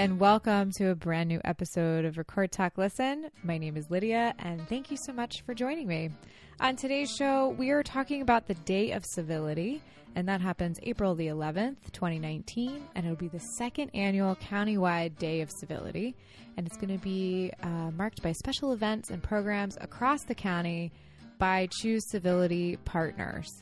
and welcome to a brand new episode of Record Talk Listen. My name is Lydia, and thank you so much for joining me. On today's show, we are talking about the Day of Civility, and that happens April the 11th, 2019, and it'll be the second annual countywide Day of Civility, and it's going to be uh, marked by special events and programs across the county by Choose Civility partners.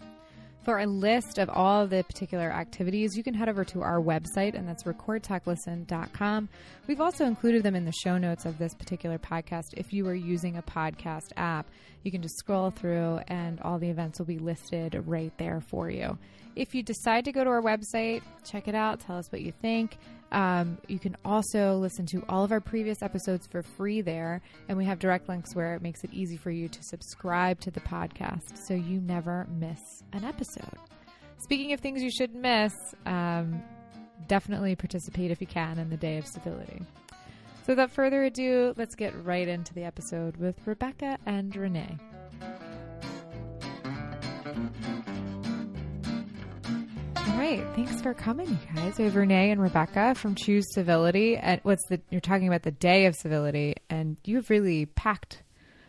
For a list of all the particular activities, you can head over to our website, and that's recordtalklisten.com. We've also included them in the show notes of this particular podcast. If you are using a podcast app, you can just scroll through, and all the events will be listed right there for you. If you decide to go to our website, check it out, tell us what you think. Um, you can also listen to all of our previous episodes for free there, and we have direct links where it makes it easy for you to subscribe to the podcast so you never miss an episode. Speaking of things you shouldn't miss, um, definitely participate if you can in the Day of Civility. So, without further ado, let's get right into the episode with Rebecca and Renee. Right, thanks for coming, you guys. We have Renee and Rebecca from Choose Civility. And what's the? You're talking about the Day of Civility, and you've really packed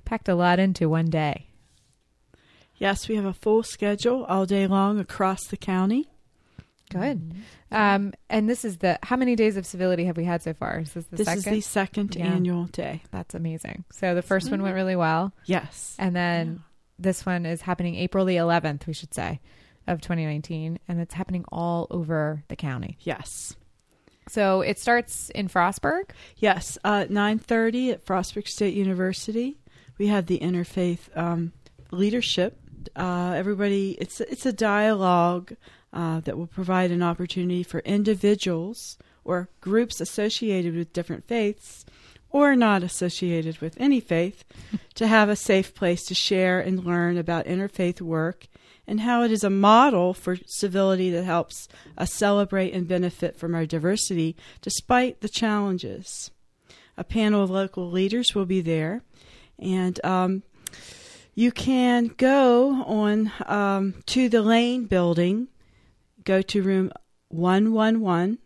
packed a lot into one day. Yes, we have a full schedule all day long across the county. Good. Um, and this is the how many days of civility have we had so far? Is this the This second? is the second Yeah. annual day. That's amazing. So the first one went really well, Yes. and then this one is happening April the 11th, we should say, of 2019, and it's happening all over the county. Yes. So it starts in Frostburg. Yes. Uh, Nine thirty at Frostburg State University. We have the interfaith um, leadership. Uh, everybody, it's it's a dialogue uh, that will provide an opportunity for individuals or groups associated with different faiths or not associated with any faith to have a safe place to share and learn about interfaith work and how it is a model for civility that helps us celebrate and benefit from our diversity despite the challenges. A panel of local leaders will be there, and um, you can go on um, to the Lane building, go to room 111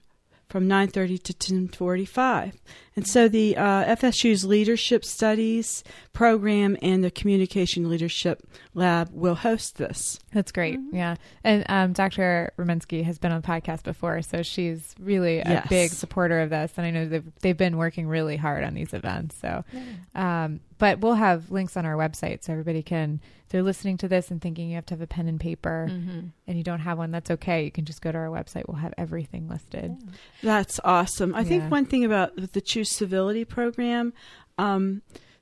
from 9:30 to 10:45. And so the uh, FSU's Leadership Studies program and the Communication Leadership Lab will host this. That's great. Yeah. And um, Dr. Romensky has been on the podcast before, so she's really a Yes. big supporter of this. And I know they've, they've been working really hard on these events. So, um, but we'll have links on our website so everybody can, if they're listening to this and thinking you have to have a pen and paper and you don't have one, that's okay. You can just go to our website. We'll have everything listed. That's awesome. I Yeah. think one thing about the Choose Civility program, um,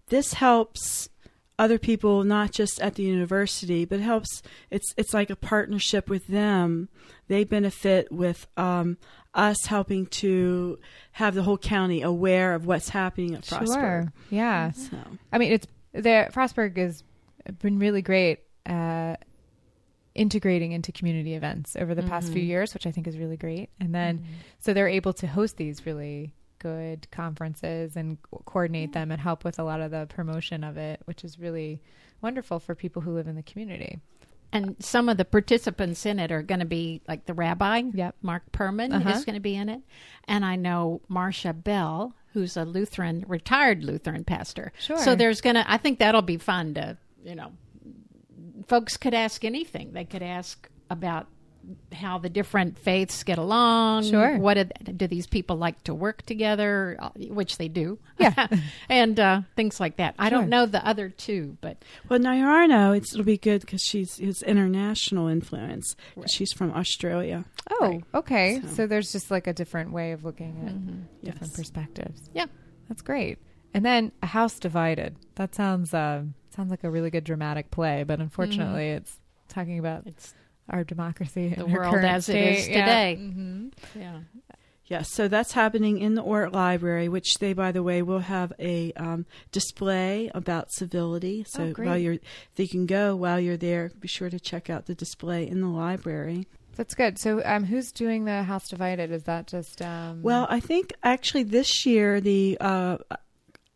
this helps other people not just at the university, but helps. It's it's like a partnership with them. They benefit with um, us helping to have the whole county aware of what's happening at Frostburg. Sure. Yeah. So, I mean, it's the Frostburg has been really great uh, integrating into community events over the past few years, which I think is really great. And then so they're able to host these really good conferences and coordinate them and help with a lot of the promotion of it, which is really wonderful for people who live in the community. And some of the participants in it are going to be like the rabbi, Yep. Mark Perman Uh-huh. is going to be in it. And I know Marcia Bell, who's a Lutheran, retired Lutheran pastor. Sure. So there's going to, I think that'll be fun to, you know, folks could ask anything. They could ask about how the different faiths get along. Sure. What do, do these people like to work together? Uh, Which they do. Yeah. and uh, things like that. I Sure. don't know the other two, but well, Nyarno, it's, it'll be good because she's it's international influence. She's from Australia. Oh, Right. okay. So- So. there's just like a different way of looking at different Yes. perspectives. yeah. That's great. And then a house divided. That sounds uh, sounds like a really good dramatic play, but unfortunately, it's talking about It's our democracy, The and world as it state. is Yeah. today. Mhm. yeah. Yes, so that's happening in the Ort Library, which they, by the way, will have a um, display about civility. So Oh, while you're, they can go while you're there, be sure to check out the display in the library. That's good. So, um, who's doing the house divided? Is that just um, Well, I think actually this year the uh,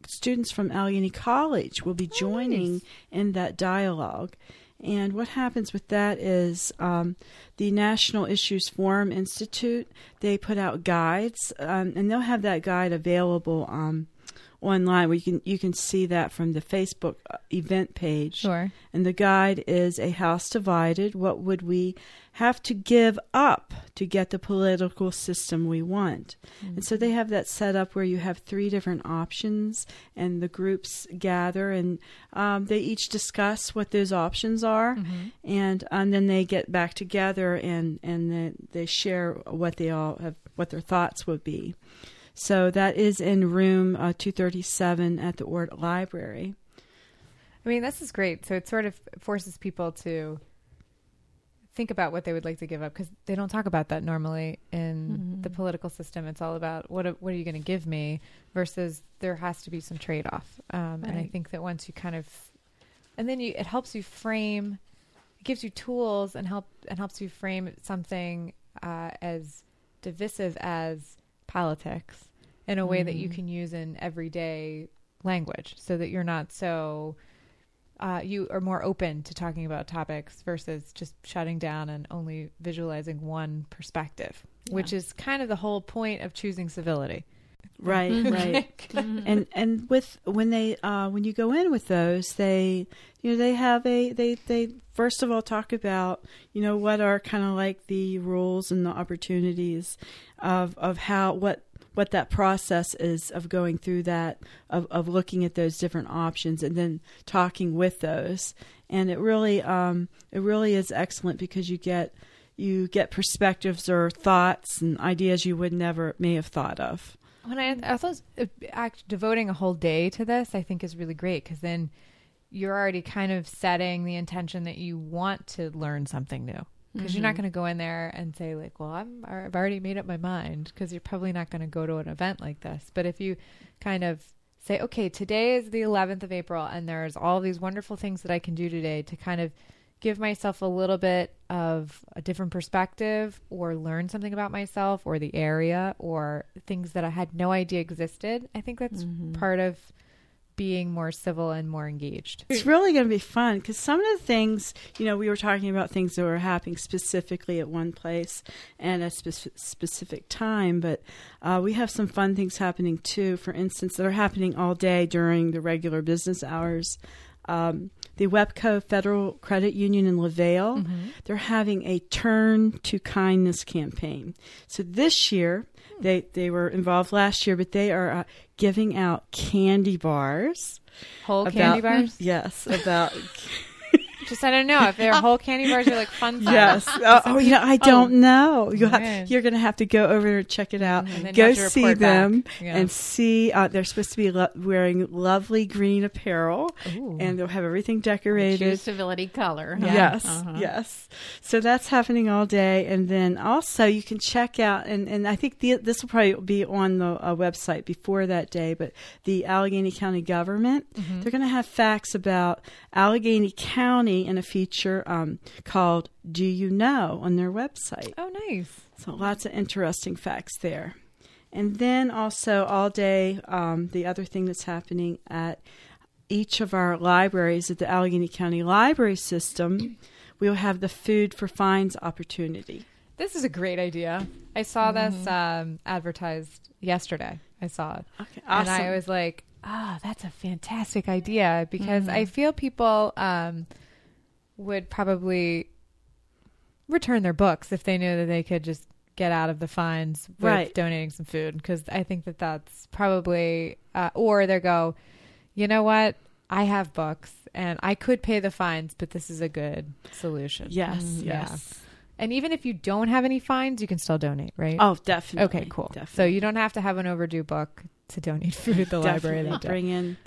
students from Allegany College will be joining nice. in that dialogue. And what happens with that is um, the National Issues Forum Institute, they put out guides, um, and they'll have that guide available um, online where you can you can see that from the Facebook uh, event page. Sure. And the guide is a house divided. What would we have to give up to get the political system we want? And so they have that set up where you have three different options, and the groups gather and um, they each discuss what those options are, Mm-hmm. and and then they get back together and and then they share what they all have what their thoughts would be. So that is in room uh, 237 at the Ort Library. I mean, this is great. So it sort of forces people to think about what they would like to give up because they don't talk about that normally in the political system. It's all about what what are you going to give me versus there has to be some trade off. Um, And I think that once you kind of, and then you it helps you frame, it gives you tools and help and helps you frame something uh, as divisive as politics in a way that you can use in everyday language so that you're not so uh, you are more open to talking about topics versus just shutting down and only visualizing one perspective, which is kind of the whole point of choosing civility. Right, right. And and with when they uh, when you go in with those, they you know they have a they they first of all talk about you know what are kind of like the rules and the opportunities of of how what what that process is of going through that of of looking at those different options and then talking with those. And it really um it really is excellent because you get you get perspectives or thoughts and ideas you would never may have thought of When I, I thought act, devoting a whole day to this, I think is really great because then you're already kind of setting the intention that you want to learn something new. Because you're not mm-hmm. going to go in there and say like, "Well, I'm I've already made up my mind." Because you're probably not going to go to an event like this. But if you kind of say, "Okay, today is the 11th of April, and there's all these wonderful things that I can do today to kind of give myself a little bit of a different perspective or learn something about myself or the area or things that I had no idea existed. I think that's part of being more civil and more engaged. It's really going to be fun because some of the things, you know, we were talking about things that were happening specifically at one place and a spec- specific time, but uh, we have some fun things happening too. For instance, that are happening all day during the regular business hours. Um, the Webco Federal Credit Union in LaVale, they're having a Turn to Kindness campaign. So this year, they they were involved last year, but they are uh, giving out candy bars. Whole about- candy bars? Yes, about Just I don't know if they're whole candy bars are like fun size. yes. Oh, oh, you know, I don't know. You ha- you're going to have to go over and check it out. Then Go you have to see them. Yeah. and see. Uh, they're supposed to be lo- wearing lovely green apparel, Ooh. and they'll have everything Choose decorated. civility color. Yes, Uh-huh. yes. So that's happening all day, and then also you can check out, and, and I think the, this will probably be on the uh, website before that day. But the Allegany County government, Mm-hmm. they're going to have facts about Allegany County in a feature um, called "Do You Know" on their website. Oh, nice. So lots of interesting facts there. And then also all day, um, the other thing that's happening at each of our libraries at the Allegany County Library System, we'll have the Food for Fines opportunity. This is a great idea. I saw this um, advertised yesterday. I saw it. Okay, And. I was like, ah, that's a fantastic idea because I feel people um, would probably return their books if they knew that they could just get out of the fines with Right. donating some food because I think that that's probably, uh, or they go, you know what? I have books and I could pay the fines, but this is a good solution. yes, Mm, yeah. yes. And even if you don't have any fines, you can still donate, right? Oh, definitely. okay, cool. Definitely. So you don't have to have an overdue book to donate food at the library that bring in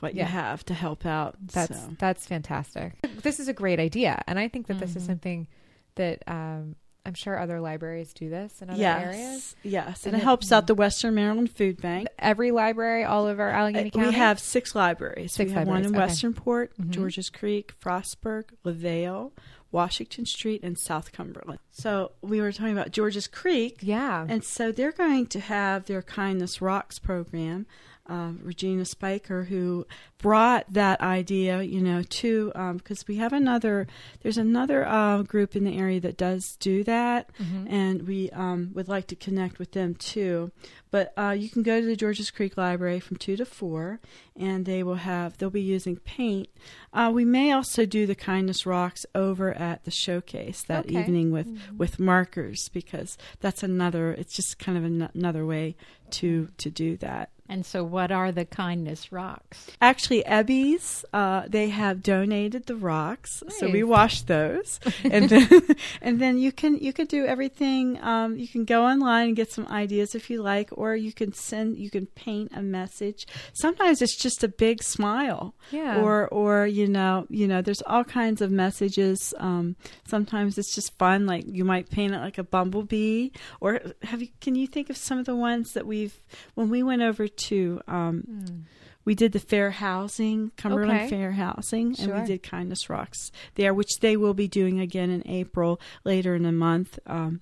what Yeah. you have to help out. That's so. that's fantastic. This is a great idea, and I think that this is Mhm. something that um, I'm sure other libraries do this in other yes, areas. yes, And and, it it- helps out the Western Maryland Food Bank. Every library all over Allegany Uh, County. We have six libraries. Six we have one in libraries, okay. Westernport, Mhm. Georges Creek, Frostburg, LaVale, Washington Street, and South Cumberland. So we were talking about Georges Creek, yeah. and so they're going to have their Kindness Rocks program. Uh, Regina Spiker, who brought that idea, you know, to because um, we have another. There's another uh, group in the area that does do that, Mm-hmm. and we um, would like to connect with them too. But uh, you can go to the Georges Creek Library from two to four, and they will have they'll be using paint. Uh, we may also do the kindness rocks over at the showcase that Okay. evening with with markers because that's another. It's just kind of an- another way to to do that. And so, what are the kindness rocks? Actually, Ebby's, uh, they have donated the rocks, so we wash those, and then and then you can you can do everything. Um, you can go online and get some ideas if you like, or you can send you can paint a message. Sometimes it's just a big smile, Yeah. or or you know you know there's all kinds of messages. Um, sometimes it's just fun, like you might paint it like a bumblebee, or have you? Can you think of some of the ones that we've when we went over to? Um, we did the fair housing, Cumberland Okay. Fair Housing, and we did Kindness Rocks there, which they will be doing again in April later in the month. Um,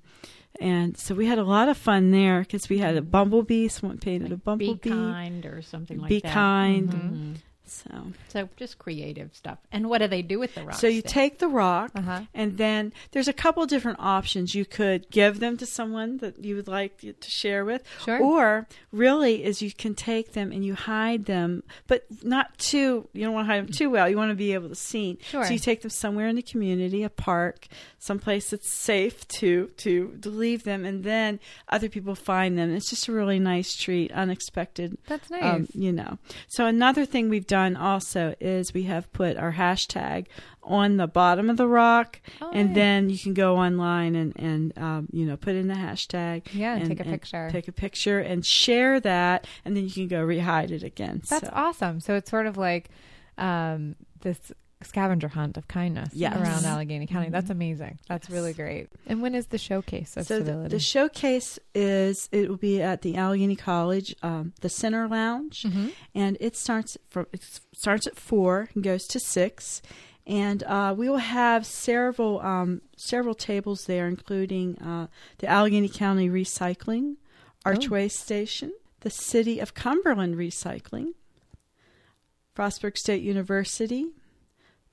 and so we had a lot of fun there because we had a bumblebee. Someone painted a bumblebee. Be kind or something like Be that. Be kind. Mhm. So, So, just creative stuff. And what do they do with the rocks? so you take the rock, Uh-huh. and then there's a couple different options. You could give them to someone that you would like to share with, Sure. Or really is you can take them and you hide them, but not too. You don't want to hide them too well. You want to be able to see. Sure. So you take them somewhere in the community, a park, someplace that's safe to to to leave them, and then other people find them. It's just a really nice treat, unexpected. That's nice. Um, you know. So another thing we've done also is we have put our hashtag on the bottom of the rock, Oh, and yeah. then you can go online and and um, you know put in the hashtag Yeah, and take a picture. take a picture and share that, and then you can go rehide it again. That's so. awesome. So it's sort of like um, this scavenger hunt of kindness Yes. Mm-hmm. around Allegany County. That's amazing. That's Yes. really great. And when is the showcase of So the, civility? the showcase is it will be at the Allegany College, um, the Center Lounge, Mhm. and it starts from it starts at four and goes to six. And uh, we will have several um, several tables there, including uh, the Allegany County Recycling Archway Station, the City of Cumberland Recycling, Frostburg State University,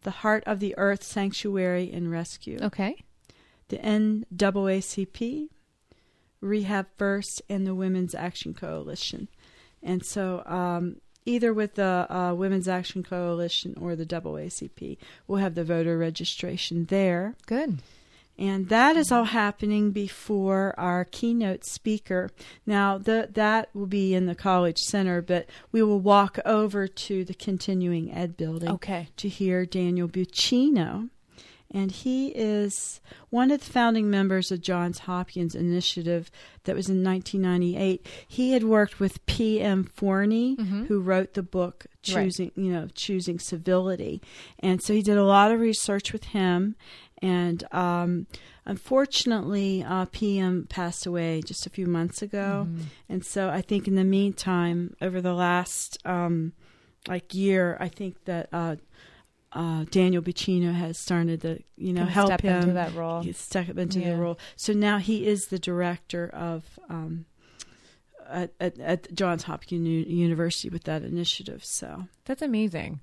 the Heart of the Earth Sanctuary and Rescue Okay. the NAACP, Rehab First, and the Women's Action Coalition. And so, um, either with the uh, Women's Action Coalition or the AACP, we'll have the voter registration there. Good. And that is all happening before our keynote speaker. Now, the, that will be in the College Center, but we will walk over to the Continuing Ed building Okay. to hear Daniel Buccino. And he is one of the founding members of Johns Hopkins Initiative that was in 1998. He had worked with P.M. Forni, Mhm. who wrote the book Right. Choosing, you know, Choosing Civility. And so he did a lot of research with him. And um, unfortunately, uh, PM passed away just a few months ago. Mhm. And so I think in the meantime, over the last um, like year, I think that uh, uh, Daniel Buccino has started to you know Can help step him into that role. He step into Yeah. the role. So now he is the director of. Um, at, at, at Johns Hopkins U- University with that initiative. So That's amazing.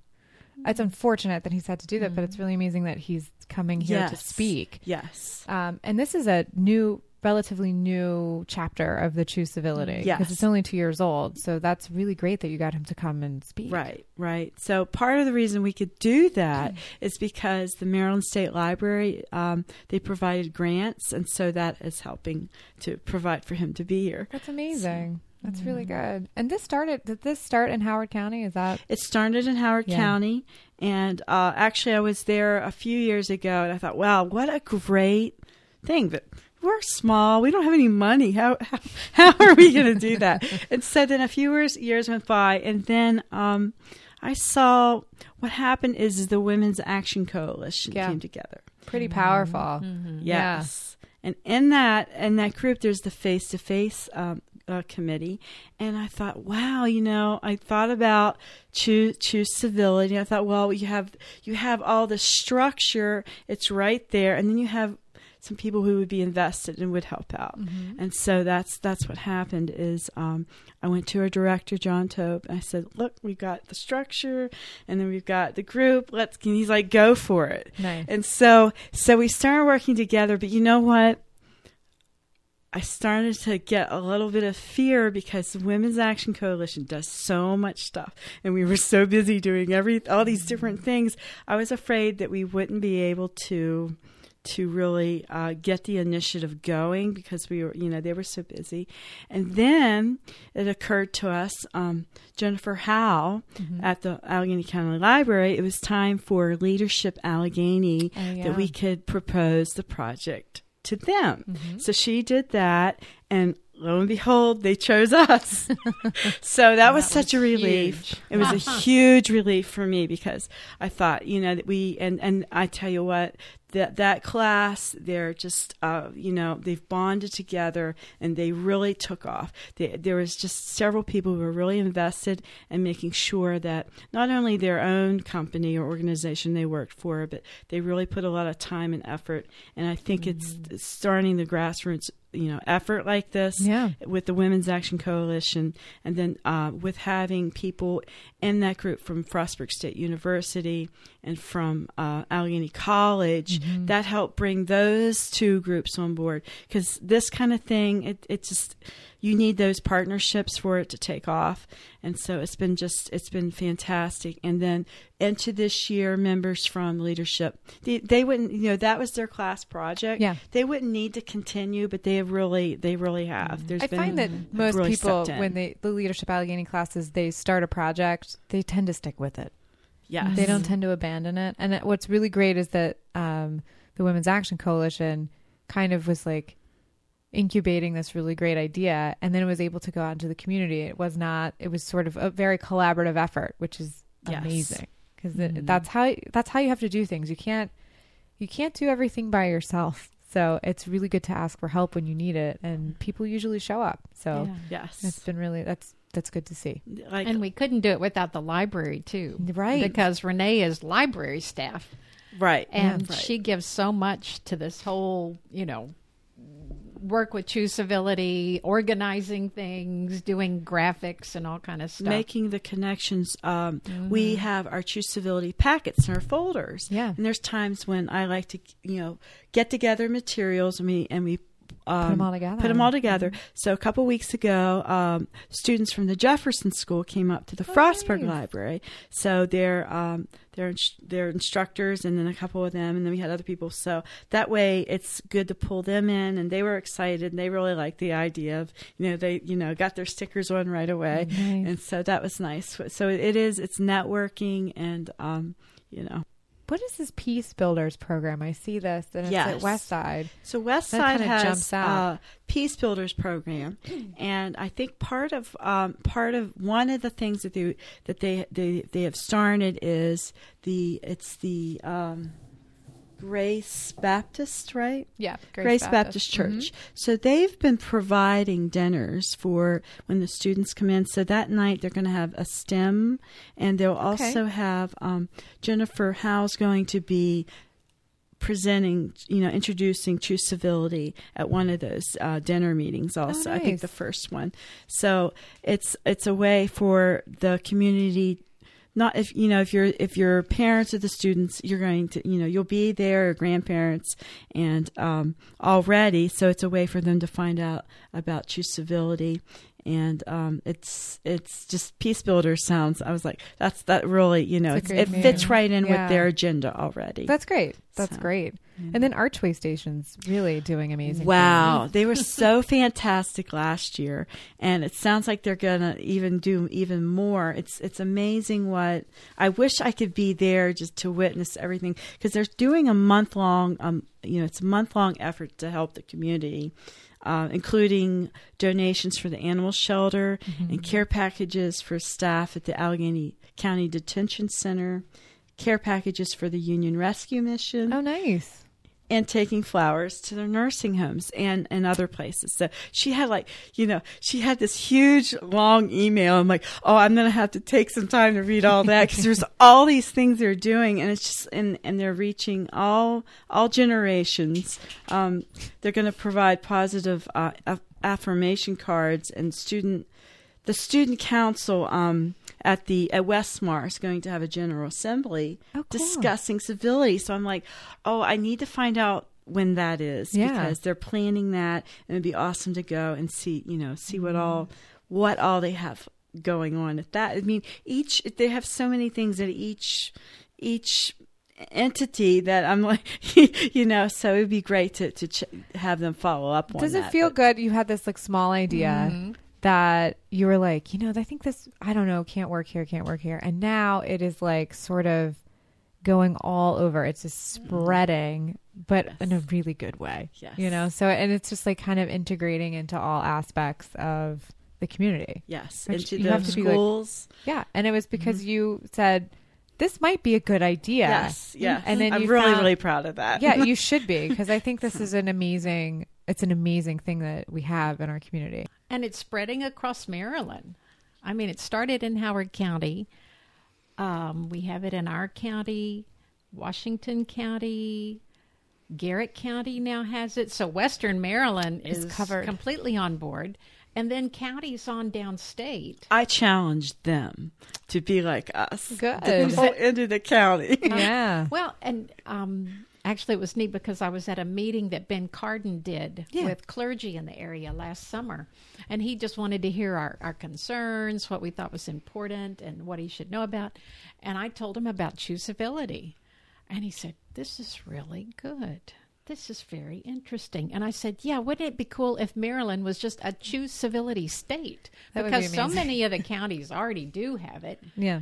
It's unfortunate that he's had to do that, but it's really amazing that he's coming here to speak. yes, Um, and this is a new, relatively new chapter of the Choose Civility Yes. because it's only two years old. So that's really great that you got him to come and speak. Right, right. So part of the reason we could do that is because the Maryland State Library um, they provided grants, and so that is helping to provide for him to be here. That's amazing. That's really good. And this started. Did this start in Howard County? Is that It started in Howard Yeah. County, and uh, actually I was there a few years ago, and I thought, wow, what a great thing that. We're small. We don't have any money. How how, how are we going to do that? and so then a few years, years went by, and then um, I saw what happened is the Women's Action Coalition Yeah. came together. pretty powerful? Mhm. Yeah. Yes. And in that in that group, there's the face to face committee, and I thought, wow, you know, I thought about choose choose civility. I thought, well, you have you have all the structure, it's right there, and then you have some people who would be invested and would help out. Mm-hmm. And so that's that's what happened. Is um, I went to our director John Tope and I said, "Look, we've got the structure, and then we've got the group. Let's." He's like, "Go for it." Nice. And so so we started working together. But you know what? I started to get a little bit of fear because the Women's Action Coalition does so much stuff, and we were so busy doing every all these different things. I was afraid that we wouldn't be able to to really uh, get the initiative going because we were, you know, they were so busy. And then it occurred to us, um, Jennifer Howe Mm-hmm. at the Allegany County Library, it was time for Leadership Allegany Oh, yeah. that we could propose the project to them. Mm-hmm. So she did that, and lo and behold, they chose us. so that was such was a relief. huge. It was a huge relief for me because I thought, you know, that we and and I tell you what, that that class, they're just, uh, you know, they've bonded together and they really took off. They, there was just several people who were really invested in making sure that not only their own company or organization they worked for, but they really put a lot of time and effort. And I think it's starting the grassroots you know effort like this Yeah. with the Women's Action Coalition, and then uh, with having people in that group from Frostburg State University and from uh, Allegany College, Mm-hmm. that helped bring those two groups on board. Because this kind of thing, it, it just you need those partnerships for it to take off, and so it's been just it's been fantastic. And then into this year, members from leadership, they, they wouldn't you know that was their class project. Yeah. they wouldn't need to continue, but they have really they really have. There's I been find that most really people, when they the leadership Allegany classes, they start a project, they tend to stick with it. yes. They don't tend to abandon it. And what's really great is that um, the Women's Action Coalition kind of was like incubating this really great idea, and then it was able to go out into the community. It was not. It was sort of a very collaborative effort, which is Yes. amazing because Mhm. that's how that's how you have to do things. You can't you can't do everything by yourself. So it's really good to ask for help when you need it, and people usually show up. So Yeah. Yes, it's been really that's that's good to see. like And we couldn't do it without the library too, Right. Because Renee is library staff, right and right. she gives so much to this whole, you know, work with Choose Civility, organizing things, doing graphics, and all kind of stuff. making the connections. Um, We have our Choose Civility packets in our folders. Yeah. and there's times when I like to, you know, get together materials and we and we. Um, them all together. Put them all together. So a couple weeks ago, um, students from the Jefferson School came up to the Frostburg nice. Library. So they're um, they're they're instructors, and then a couple of them, and then we had other people. So that way, it's good to pull them in, and they were excited. and They really liked the idea of you know they you know got their stickers on right away, Nice. and so that was nice. So it is it's networking and um, you know What is this Peace Builders program? I see this, and it's at West Side. So West Side has jumps out. a Peace Builders program, and I think part of um, part of one of the things that they that they they, they have started is the it's the um, Grace Baptist, right? Yeah, Grace, Baptist, Church. So they've been providing dinners for when the students come in. So that night they're going to have a STEM, and they'll Okay. also have um, Jennifer Howe's going to be presenting, you know, introducing choose civility at one of those uh, dinner meetings. Also, I nice. think the first one. So it's it's a way for the community not if you know if you're if you're parents of the students you're going to you know you'll be there or grandparents and um, already. So it's a way for them to find out about choose civility and um, it's it's just peace builder sounds i was like that's that really you know It's it's a great it fits right in Yeah. with their agenda already That's great. That's So, great. yeah. And then Archway Station's really doing amazing. Wow, they were so fantastic last year, and it sounds like they're gonna even do even more. It's it's amazing what I wish I could be there just to witness everything because they're doing a month long. Um, you know, it's a month long effort to help the community. Uh, including donations for the animal shelter and care packages for staff at the Allegany County Detention Center, care packages for the Union Rescue Mission, Oh, nice. And taking flowers to their nursing homes and, and other places. So she had like, you know, she had this huge long email. I'm like, oh, I'm going to have to take some time to read all that because there's all these things they're doing and it's just, and, and they're reaching all, all generations. Um, they're going to provide positive uh, affirmation cards and student, the student council, um, at the at Westmar is going to have a general assembly Oh, cool. discussing civility. So I'm like, oh, I need to find out when that is Yeah. because they're planning that, and it'd be awesome to go and see, you know, see what all what all they have going on at that. I mean, each they have so many things at each each entity that I'm like, you know, so it'd be great to to ch- have them follow up on. Does it that, feel but- good? You had this like small idea Mm-hmm. That you were like, you know, I think this, I don't know, can't work here, can't work here. And now it is like sort of going all over. It's just mm. spreading, but in a really good way. Yes. You know, so, and it's just like kind of integrating into all aspects of the community. Yes, Which into you the have to be like- schools. Yeah. And it was because mm-hmm. you said, this might be a good idea. Yes, yes. And then I'm really, found- really proud of that. yeah, you should be because I think this is an amazing. It's an amazing thing that we have in our community. And it's spreading across Maryland. I mean, it started in Howard County. Um, we have it in our county, Washington County, Garrett County now has it. So Western Maryland Is is, covered. completely on board, and then counties on downstate. I challenged them to be like us. Good. The whole end of the county. Yeah. Well, and um, actually, it was neat because I was at a meeting that Ben Cardin did Yeah. with clergy in the area last summer. And he just wanted to hear our, our concerns, what we thought was important, and what he should know about. And I told him about choose civility. And he said, This is really good. This is very interesting. And I said, Yeah, wouldn't it be cool if Maryland was just a choose civility state? That would be Because so many of the counties already do have it. Yeah.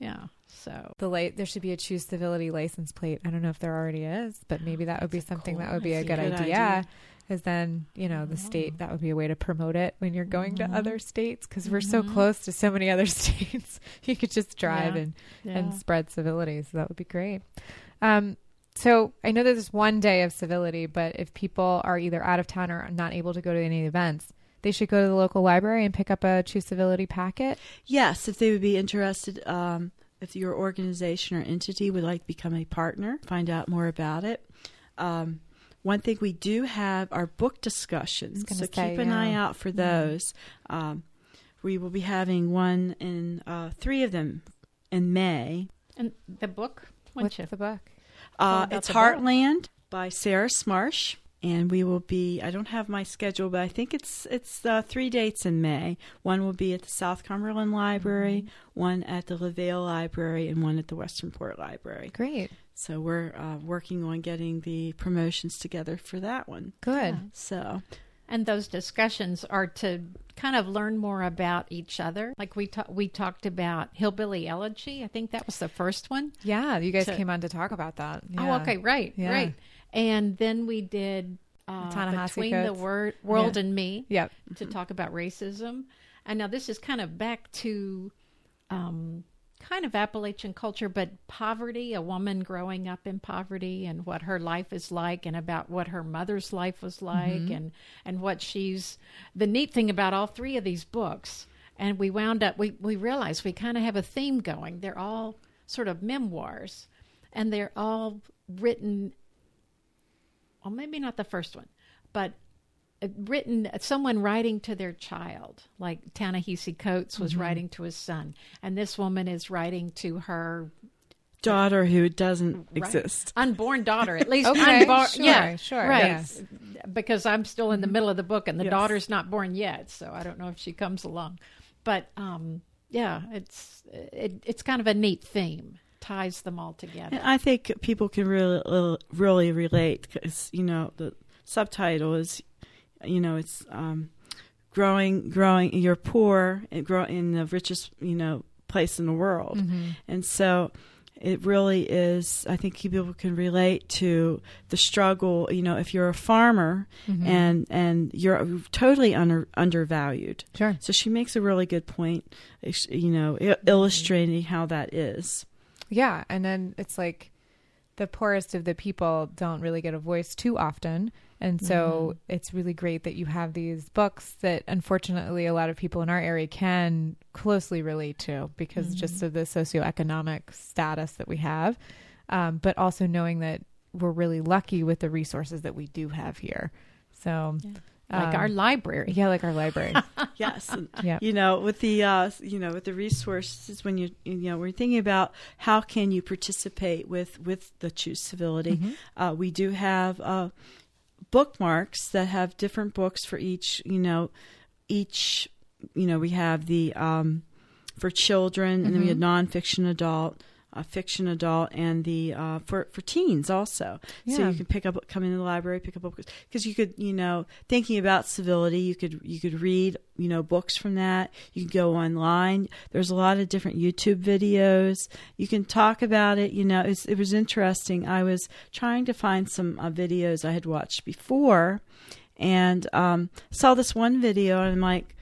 Yeah. So The light there should be a choose civility license plate. I don't know if there already is, but maybe that would be something that would be a good, Good idea. Because then, you know, the state, that would be a way to promote it when you're going Mm-hmm. to other states because we're so close to so many other states. you could just drive Yeah. and, Yeah. and spread civility. So that would be great. Um, so I know there's one day of civility, but if people are either out of town or not able to go to any events, they should go to the local library and pick up a Choose Civility packet. Yes, if they would be interested, um, if your organization or entity would like to become a partner, find out more about it. Um, one thing we do have are book discussions, so say, keep an yeah. eye out for those. Um, we will be having one in uh, three of them in May. and the book, What's what's you? the book? Uh, it's the book. Heartland by Sarah Smarsh, and we will be. I don't have my schedule, but I think it's it's uh, three dates in May. One will be at the South Cumberland Library, Mm-hmm. one at the LaVale Library, and one at the Westernport Library. Great. So we're uh, working on getting the promotions together for that one. Good. Yeah. So And those discussions are to kind of learn more about each other. Like we ta- we talked about hillbilly elegy. I think that was the first one. Yeah, you guys So- came on to talk about that. Oh, okay, right, Yeah. right. And then we did uh, between Coates. the wor- world Yeah. and me Yep. to talk about racism. And now this is kind of back to um, kind of Appalachian culture, but poverty, a woman growing up in poverty and what her life is like and about what her mother's life was like and, and what she's the neat thing about all three of these books. And we wound up we, we realized we kind of have a theme going. They're all sort of memoirs and they're all written well maybe not the first one, but written someone writing to their child like Ta-Nehisi Coates was Mm-hmm. writing to his son and this woman is writing to her daughter who doesn't Right. exist. unborn daughter at least Okay, unborn sure, yeah sure, right yes. because i'm still in the middle of the book and the Yes. daughter's not born yet so i don't know if she comes along but um yeah it's it, it's kind of a neat theme ties them all together And I think people can really really relate because you know the subtitle is, you know, it's um, growing, growing. You're poor and grow in the richest, you know, place in the world, Mm-hmm. and so it really is. I think people can relate to the struggle. You know, if you're a farmer Mm-hmm. and and you're totally under, undervalued. Sure. So she makes a really good point. You know, i- illustrating how that is. Yeah, and then it's like the poorest of the people don't really get a voice too often. And so it's really great that you have these books that unfortunately a lot of people in our area can closely relate to because just of the socioeconomic status that we have. Um, but also knowing that we're really lucky with the resources that we do have here. So, like um, our library. yeah, like our library. yes. Yeah. You know, with the uh, you know with the resources, when you you know we're thinking about how can you participate with with the Choose Civility, uh, we do have uh, bookmarks that have different books for each. You know, each you know we have the um, for children, and then we have nonfiction adult. Uh, fiction adult and the uh, for for teens also. So you can pick up come into the library pick up books because you could you know thinking about civility you could you could read you know books from that. You can go online. There's a lot of different youtube videos. You can talk about it you know it's, it was interesting. I was trying to find some uh, videos i had watched before and um, saw this one video and i'm like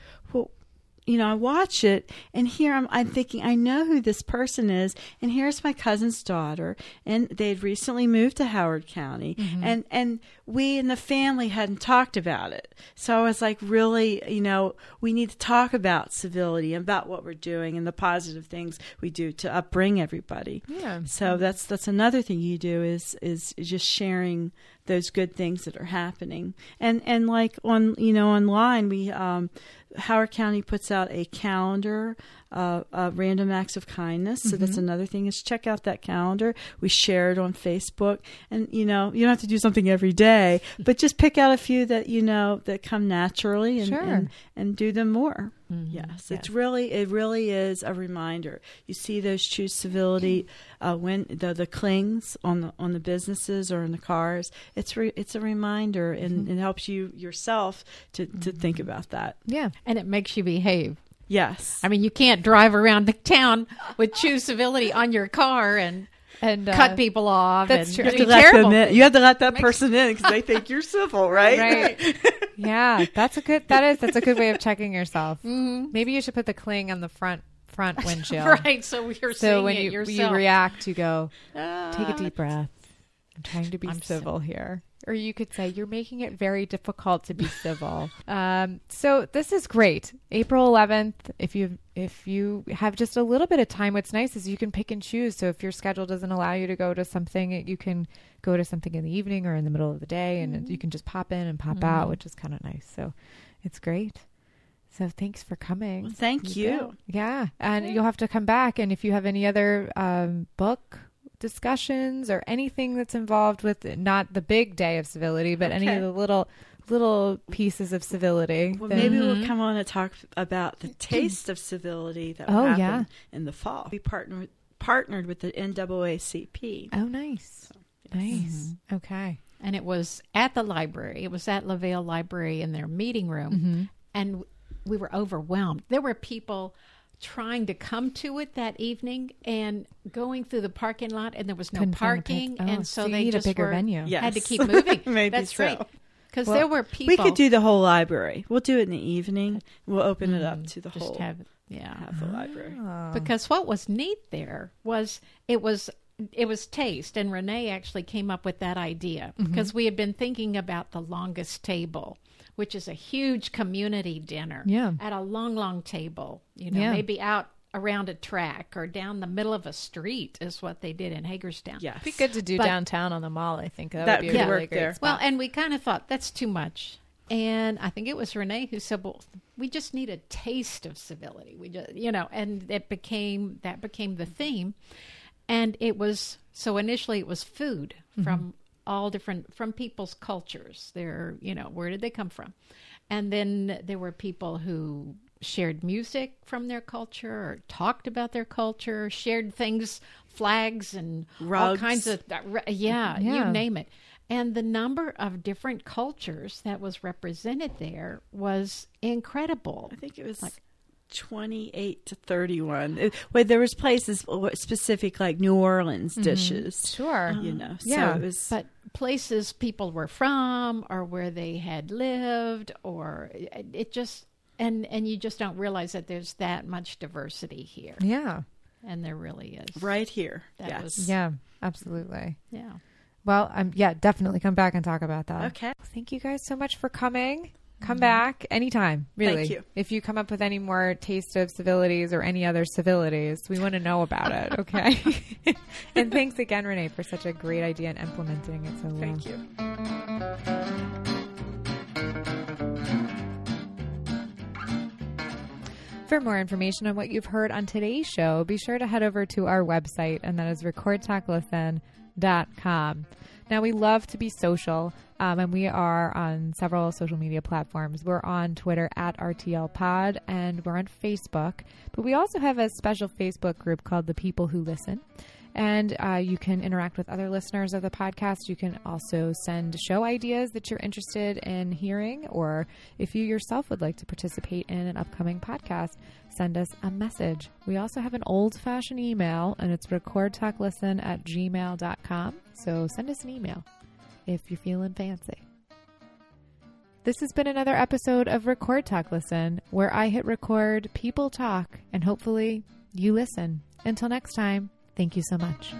you know, I watch it and here I'm, I'm thinking, I know who this person is. And here's my cousin's daughter. And they had recently moved to Howard County. Mm-hmm. And, and we in the family hadn't talked about it. So I was like, really, you know, we need to talk about civility and about what we're doing and the positive things we do to upbring everybody. Yeah. So that's, that's another thing you do is, is just sharing those good things that are happening. And, and like on, you know, online, we, um, Howard County puts out a calendar, uh, uh, random acts of kindness. So that's another thing is check out that calendar. We share it on Facebook, and you know you don't have to do something every day, but just pick out a few that you know that come naturally and Sure. and, and do them more. Mhm. Yes, it's really it really is a reminder. You see those choose civility uh, when the the clings on the on the businesses or in the cars. It's re, it's a reminder and it helps you yourself to to think about that. Yeah. And it makes you behave. Yes. I mean, you can't drive around the town with choose civility on your car and And uh, cut people off. that's true. You have to let terrible them in. You have to let that person in because they think you're civil, right? Right. yeah, that's a good. That is that's a good way of checking yourself. Maybe you should put the cling on the front front windshield. Right, so you're So when you you react, you go, Ah. take a deep breath. I'm trying to be I'm civil here. Or you could say, you're making it very difficult to be civil. um, so this is great. April 11th. If you if you have just a little bit of time, what's nice is you can pick and choose. So if your schedule doesn't allow you to go to something, you can go to something in the evening or in the middle of the day, and you can just pop in and pop out, which is kind of nice. So it's great. So thanks for coming. Thank you. Yeah, and you'll have to come back. And if you have any other um, book discussions or anything that's involved with not the big day of civility, but any of the little little pieces of civility, Well, then- maybe we'll come on and talk about the taste of civility that will Oh, happen yeah. in the fall. We partnered partnered with the NAACP. oh, nice, nice. Okay. and it was at the library. It was at LaVale Library in their meeting room, Mm-hmm. and we were overwhelmed. There were people trying to come to it that evening and going through the parking lot, and there was no Couldn't parking, oh, and so, so they need a just bigger were, venue. Yes. had to keep moving. Maybe That's so. right, because Well, there were people. We could do the whole library. We'll do it in the evening. We'll open it up to the just whole have yeah. have the library. Oh. because what was neat there was it was it was taste and renee actually came up with that idea Mm-hmm. because we had been thinking about the longest table which is a huge community dinner Yeah. at a long long table you know Yeah. maybe out around a track or down the middle of a street is what they did in hagerstown Yes. It'd be good to do But- downtown on the mall. I think that, That would be could a really work great there. spot. well and we kind of thought that's too much and i think it was renee who said well we just need a taste of civility we just you know and it became that became the theme and it was so initially it was food mm-hmm. from all different from people's cultures. Their you know where did they come from? And then there were people who shared music from their culture or talked about their culture shared things flags and all kinds of yeah, Yeah. you name it. And the number of different cultures that was represented there was incredible. I think it was like 28 to 31. It, well, there was places uh, specific like New Orleans mm-hmm. dishes. sure. You know, so Yeah, it was but places people were from or where they had lived or it it just and and you just don't realize that there's that much diversity here Yeah. And there really is. right here. That yes. was- Yeah, absolutely. Yeah. Well, um, yeah, definitely come back and talk about that. Okay. Thank you guys so much for coming. Come mm-hmm. back anytime, really. Thank you. If you come up with any more taste of civilities or any other civilities, we want to know about it, okay? and thanks again, Renee, for such a great idea and implementing it so well. Thank you. For more information on what you've heard on today's show, be sure to head over to our website, and that is recordtalklisten.com. Now, we love to be social, um, and we are on several social media platforms. We're on Twitter at RTL Pod, and we're on Facebook. But we also have a special Facebook group called The People Who Listen. And uh, you can interact with other listeners of the podcast. You can also send show ideas that you're interested in hearing, or if you yourself would like to participate in an upcoming podcast, send us a message. We also have an old fashioned email, and it's recordtalklisten at gmail.com. So send us an email if you're feeling fancy. This has been another episode of Record Talk Listen, where I hit record, people talk, and hopefully you listen. Until next time, thank you so much.